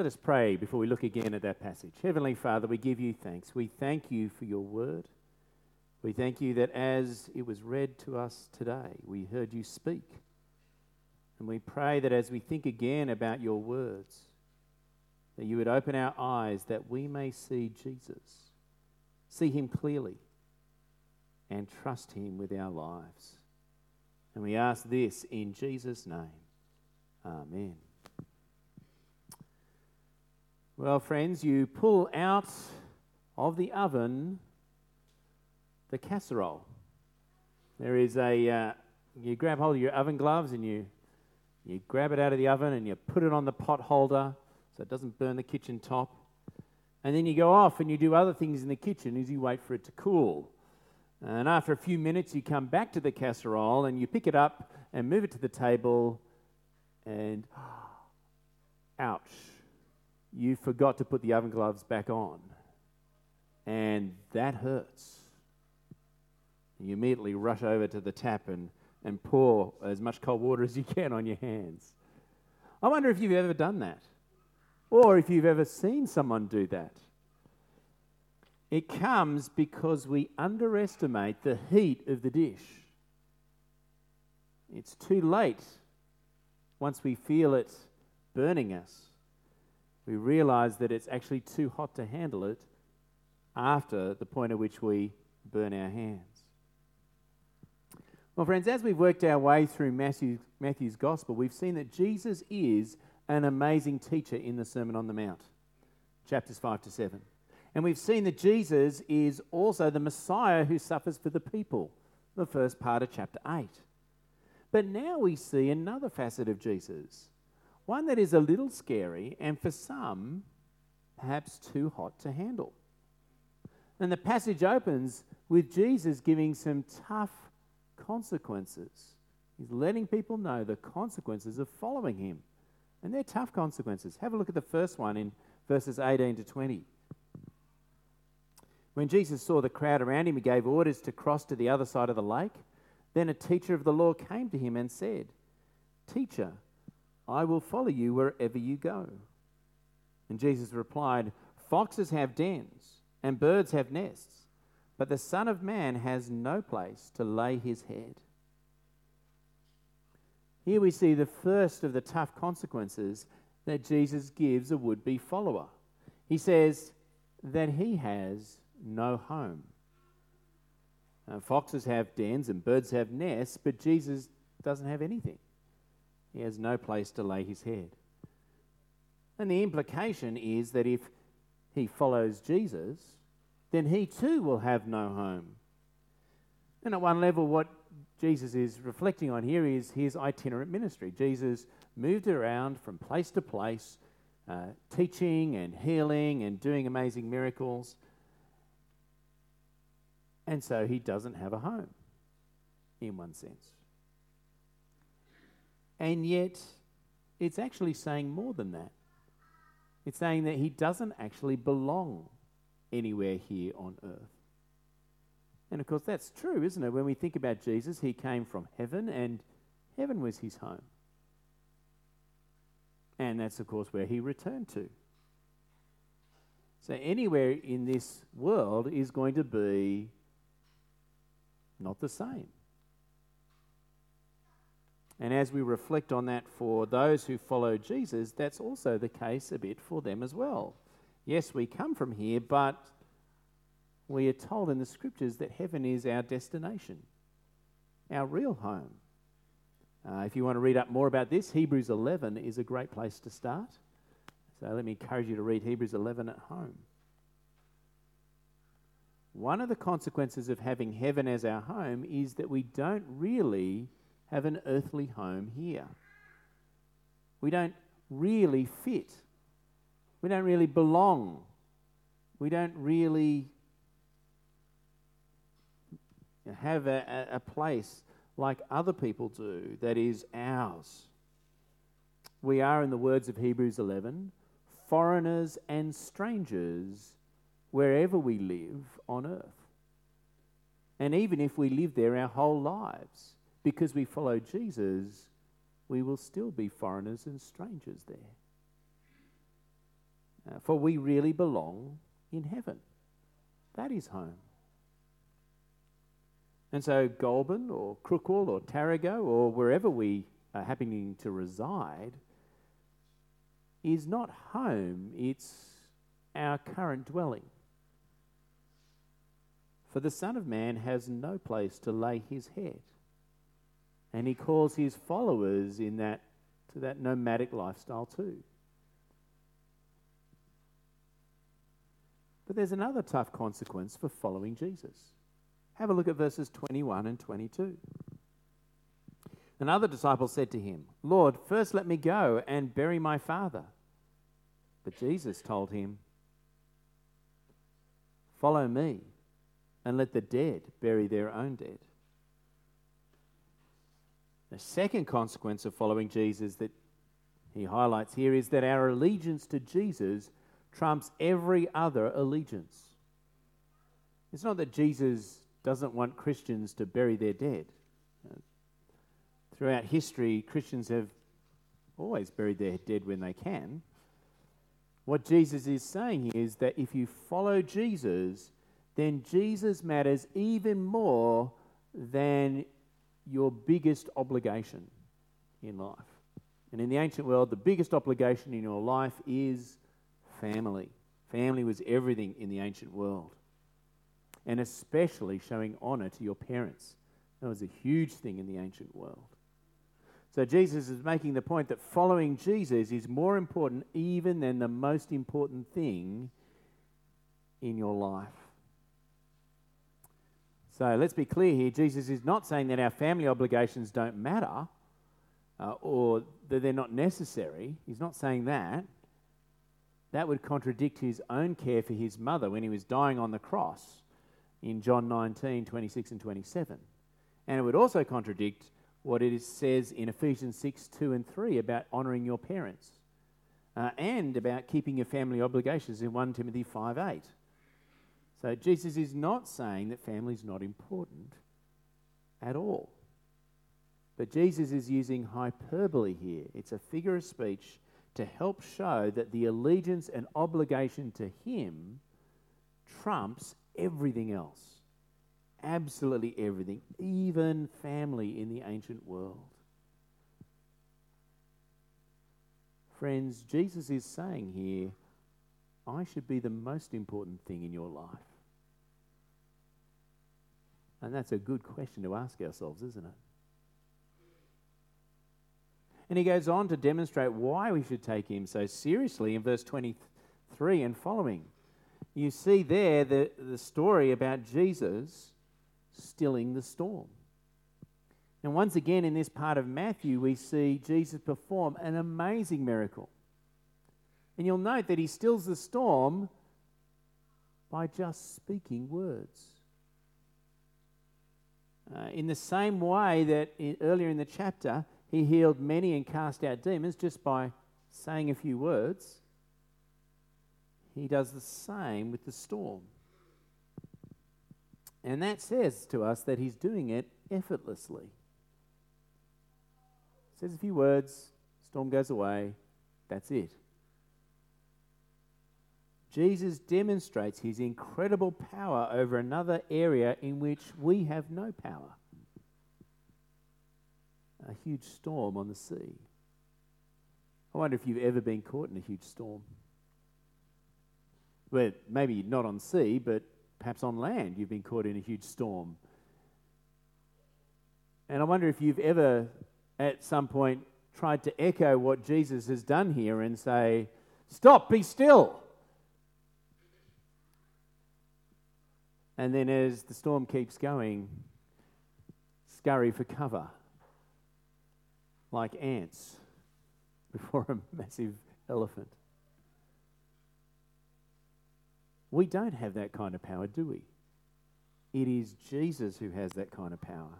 Let us pray before we look again at that passage. Heavenly Father, we give you thanks. We thank you for your word. We thank you that as it was read to us today, we heard you speak. And we pray that as we think again about your words, that you would open our eyes that we may see Jesus, see him clearly, and trust him with our lives. And we ask this in Jesus' name. Amen. Well, friends, you pull out of the oven the casserole. There is a, uh, you grab hold of your oven gloves and you, you grab it out of the oven and you put it on the pot holder so it doesn't burn the kitchen top. And then you go off and you do other things in the kitchen as you wait for it to cool. And after a few minutes, you come back to the casserole and you pick it up and move it to the table, and ouch, you forgot to put the oven gloves back on. And that hurts. You immediately rush over to the tap and, and pour as much cold water as you can on your hands. I wonder if you've ever done that, or if you've ever seen someone do that. It comes because we underestimate the heat of the dish. It's too late once we feel it burning us. We realize that it's actually too hot to handle it after the point at which we burn our hands. Well, friends, as we've worked our way through Matthew's, Matthew's Gospel, we've seen that Jesus is an amazing teacher in the Sermon on the Mount, chapters 5 to 7. And we've seen that Jesus is also the Messiah who suffers for the people, the first part of chapter 8. But now we see another facet of Jesus, one that is a little scary and for some, perhaps too hot to handle. And the passage opens with Jesus giving some tough consequences. He's letting people know the consequences of following him. And they're tough consequences. Have a look at the first one in verses 18 to 20. When Jesus saw the crowd around him, he gave orders to cross to the other side of the lake. Then a teacher of the law came to him and said, Teacher, I will follow you wherever you go. And Jesus replied, Foxes have dens, and birds have nests, but the Son of Man has no place to lay his head. Here we see the first of the tough consequences that Jesus gives a would be follower. He says that he has no home. Uh, foxes have dens and birds have nests, but Jesus doesn't have anything. He has no place to lay his head. And the implication is that if he follows Jesus, then he too will have no home. And at one level, what Jesus is reflecting on here is his itinerant ministry. Jesus moved around from place to place, uh, teaching and healing and doing amazing miracles. And so he doesn't have a home, in one sense. And yet, it's actually saying more than that. It's saying that he doesn't actually belong anywhere here on earth. And of course, that's true, isn't it? When we think about Jesus, he came from heaven, and heaven was his home. And that's, of course, where he returned to. So, anywhere in this world is going to be not the same. And as we reflect on that for those who follow Jesus, that's also the case a bit for them as well. Yes, we come from here, but we are told in the scriptures that heaven is our destination, our real home. Uh, if you want to read up more about this, Hebrews 11 is a great place to start. So let me encourage you to read Hebrews 11 at home. One of the consequences of having heaven as our home is that we don't really have an earthly home here. We don't really fit. We don't really belong. We don't really have a, a place like other people do that is ours. We are, in the words of Hebrews 11, foreigners and strangers wherever we live on earth. And even if we live there our whole lives, because we follow Jesus, we will still be foreigners and strangers there. uh, for we really belong in heaven. That is home. And so, Goulburn or Crookwell or Tarago or wherever we are happening to reside is not home, it's our current dwelling. For the Son of Man has no place to lay his head. And he calls his followers in that to that nomadic lifestyle too. But there's another tough consequence for following Jesus. Have a look at verses 21 and 22. Another disciple said to him, Lord, first let me go and bury my father. But Jesus told him, Follow me and let the dead bury their own dead. The second consequence of following Jesus that he highlights here is that our allegiance to Jesus trumps every other allegiance. It's not that Jesus doesn't want Christians to bury their dead. Throughout history, Christians have always buried their dead when they can. What Jesus is saying is that if you follow Jesus, then Jesus matters even more than your biggest obligation in life. And in the ancient world, the biggest obligation in your life is family. Family was everything in the ancient world. And especially showing honor to your parents. That was a huge thing in the ancient world. So Jesus is making the point that following Jesus is more important even than the most important thing in your life. So let's be clear here Jesus is not saying that our family obligations don't matter uh, or that they're not necessary. He's not saying that. That would contradict his own care for his mother when he was dying on the cross in John 19 26 and 27. And it would also contradict what it says in Ephesians 6 2 and 3 about honouring your parents uh, and about keeping your family obligations in 1 Timothy 5 8. So Jesus is not saying that family is not important at all. But Jesus is using hyperbole here. It's a figure of speech to help show that the allegiance and obligation to Him trumps everything else absolutely everything, even family in the ancient world. Friends, Jesus is saying here, I should be the most important thing in your life. And that's a good question to ask ourselves, isn't it? And he goes on to demonstrate why we should take him so seriously in verse 23 and following. You see there the, the story about Jesus stilling the storm. And once again, in this part of Matthew, we see Jesus perform an amazing miracle. And you'll note that he stills the storm by just speaking words. Uh, in the same way that in, earlier in the chapter, he healed many and cast out demons just by saying a few words, he does the same with the storm. And that says to us that he's doing it effortlessly. Says a few words, storm goes away, that's it. Jesus demonstrates his incredible power over another area in which we have no power a huge storm on the sea. I wonder if you've ever been caught in a huge storm. Well, maybe not on sea, but Perhaps on land, you've been caught in a huge storm. And I wonder if you've ever, at some point, tried to echo what Jesus has done here and say, Stop, be still. And then, as the storm keeps going, scurry for cover like ants before a massive elephant. We don't have that kind of power, do we? It is Jesus who has that kind of power.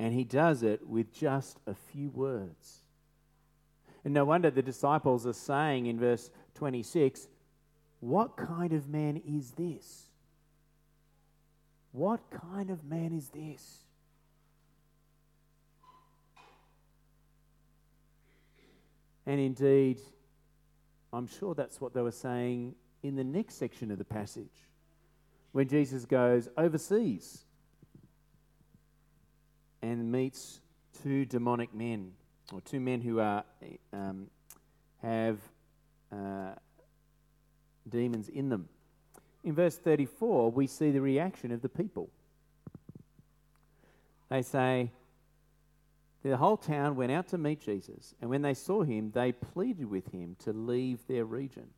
And he does it with just a few words. And no wonder the disciples are saying in verse 26 What kind of man is this? What kind of man is this? And indeed, I'm sure that's what they were saying in the next section of the passage when Jesus goes overseas and meets two demonic men, or two men who are, um, have uh, demons in them. In verse 34, we see the reaction of the people. They say, The whole town went out to meet Jesus, and when they saw him, they pleaded with him to leave their region.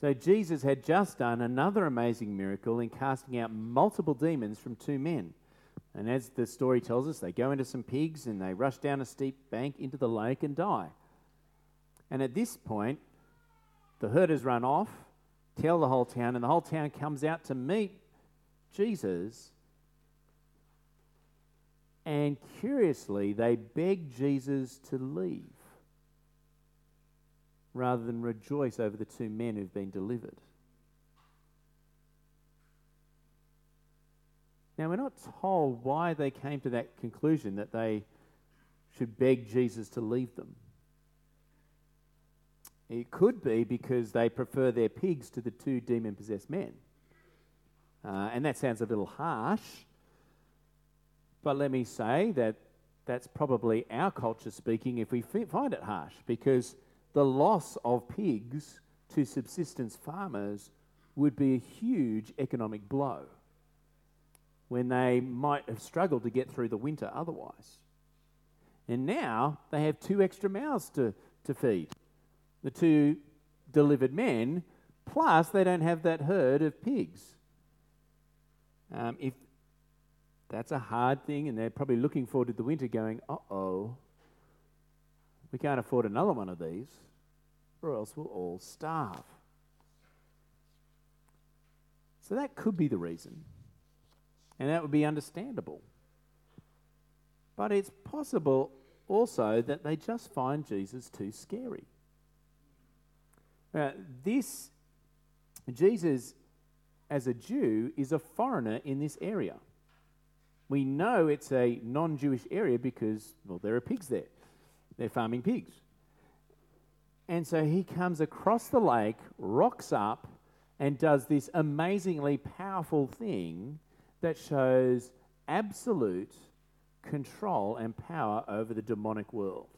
So Jesus had just done another amazing miracle in casting out multiple demons from two men. And as the story tells us, they go into some pigs and they rush down a steep bank into the lake and die. And at this point, the herders run off, tell the whole town, and the whole town comes out to meet Jesus. And curiously, they beg Jesus to leave rather than rejoice over the two men who've been delivered. Now, we're not told why they came to that conclusion that they should beg Jesus to leave them. It could be because they prefer their pigs to the two demon possessed men. Uh, and that sounds a little harsh, but let me say that that's probably our culture speaking if we find it harsh because the loss of pigs to subsistence farmers would be a huge economic blow when they might have struggled to get through the winter otherwise. And now they have two extra mouths to, to feed the two delivered men, plus they don't have that herd of pigs. Um, if that's a hard thing, and they're probably looking forward to the winter going, uh oh, we can't afford another one of these, or else we'll all starve. So that could be the reason. And that would be understandable. But it's possible also that they just find Jesus too scary. Now, this, Jesus, as a Jew, is a foreigner in this area. We know it's a non Jewish area because, well, there are pigs there. They're farming pigs. And so he comes across the lake, rocks up, and does this amazingly powerful thing that shows absolute control and power over the demonic world.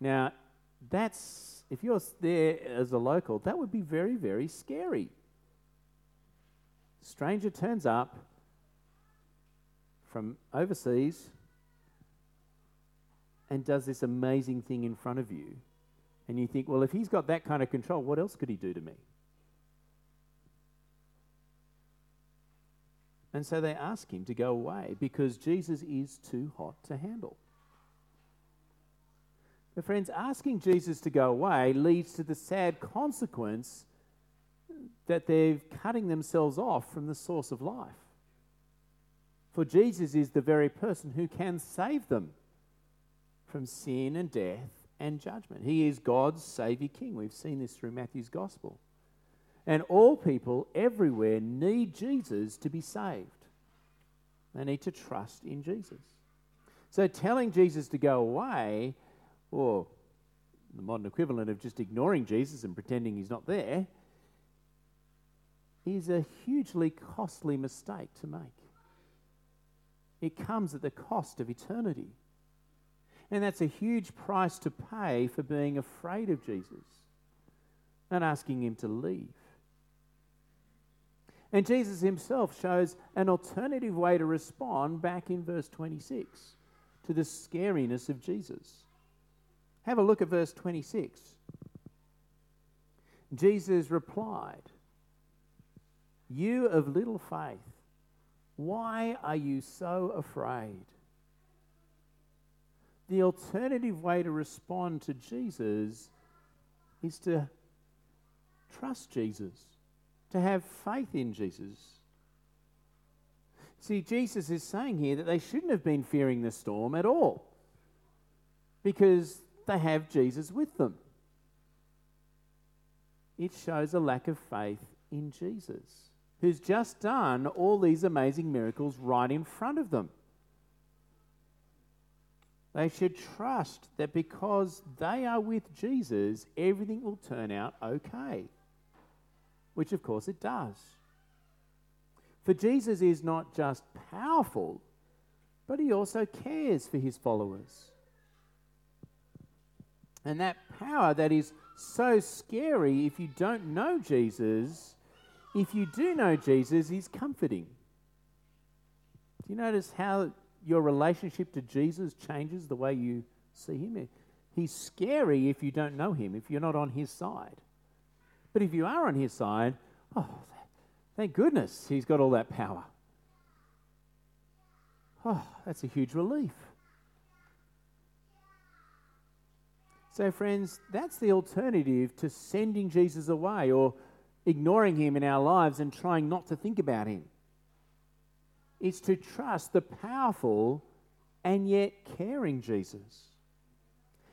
Now, that's, if you're there as a local, that would be very, very scary. Stranger turns up from overseas and does this amazing thing in front of you. And you think, well, if he's got that kind of control, what else could he do to me? And so they ask him to go away because Jesus is too hot to handle. But, friends, asking Jesus to go away leads to the sad consequence that they're cutting themselves off from the source of life. For Jesus is the very person who can save them from sin and death and judgment. He is God's Saviour King. We've seen this through Matthew's Gospel. And all people everywhere need Jesus to be saved. They need to trust in Jesus. So telling Jesus to go away, or the modern equivalent of just ignoring Jesus and pretending he's not there, is a hugely costly mistake to make. It comes at the cost of eternity. And that's a huge price to pay for being afraid of Jesus and asking him to leave. And Jesus himself shows an alternative way to respond back in verse 26 to the scariness of Jesus. Have a look at verse 26. Jesus replied, You of little faith, why are you so afraid? The alternative way to respond to Jesus is to trust Jesus, to have faith in Jesus. See, Jesus is saying here that they shouldn't have been fearing the storm at all because they have Jesus with them. It shows a lack of faith in Jesus, who's just done all these amazing miracles right in front of them. They should trust that because they are with Jesus, everything will turn out okay. Which, of course, it does. For Jesus is not just powerful, but he also cares for his followers. And that power that is so scary if you don't know Jesus, if you do know Jesus, is comforting. Do you notice how your relationship to Jesus changes the way you see him. He's scary if you don't know him, if you're not on his side. But if you are on his side, oh, thank goodness he's got all that power. Oh, that's a huge relief. So, friends, that's the alternative to sending Jesus away or ignoring him in our lives and trying not to think about him It's to trust the powerful and yet caring Jesus.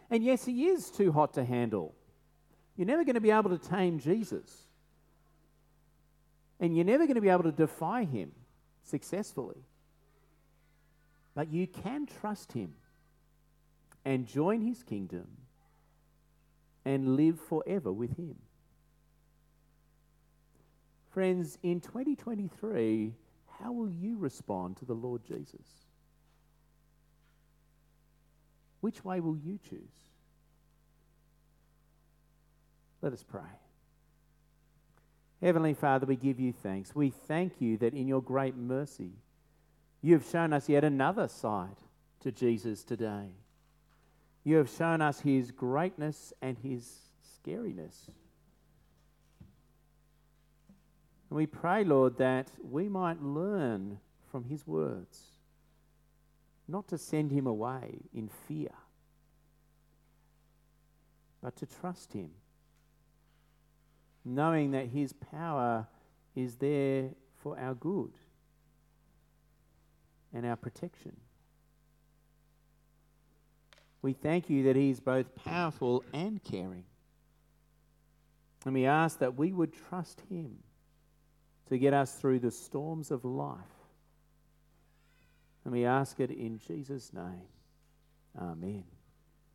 And yes, he is too hot to handle. You're never going to be able to tame Jesus. And you're never going to be able to defy him successfully. But you can trust him and join his kingdom and live forever with him. Friends, in 2023, how will you respond to the Lord Jesus? Which way will you choose? Let us pray. Heavenly Father, we give you thanks. We thank you that in your great mercy, you have shown us yet another side to Jesus today. You have shown us his greatness and his scariness. And we pray, Lord, that we might learn from his words not to send him away in fear, but to trust him, knowing that his power is there for our good and our protection. We thank you that he is both powerful and caring. And we ask that we would trust him to get us through the storms of life. And we ask it in Jesus' name. Amen.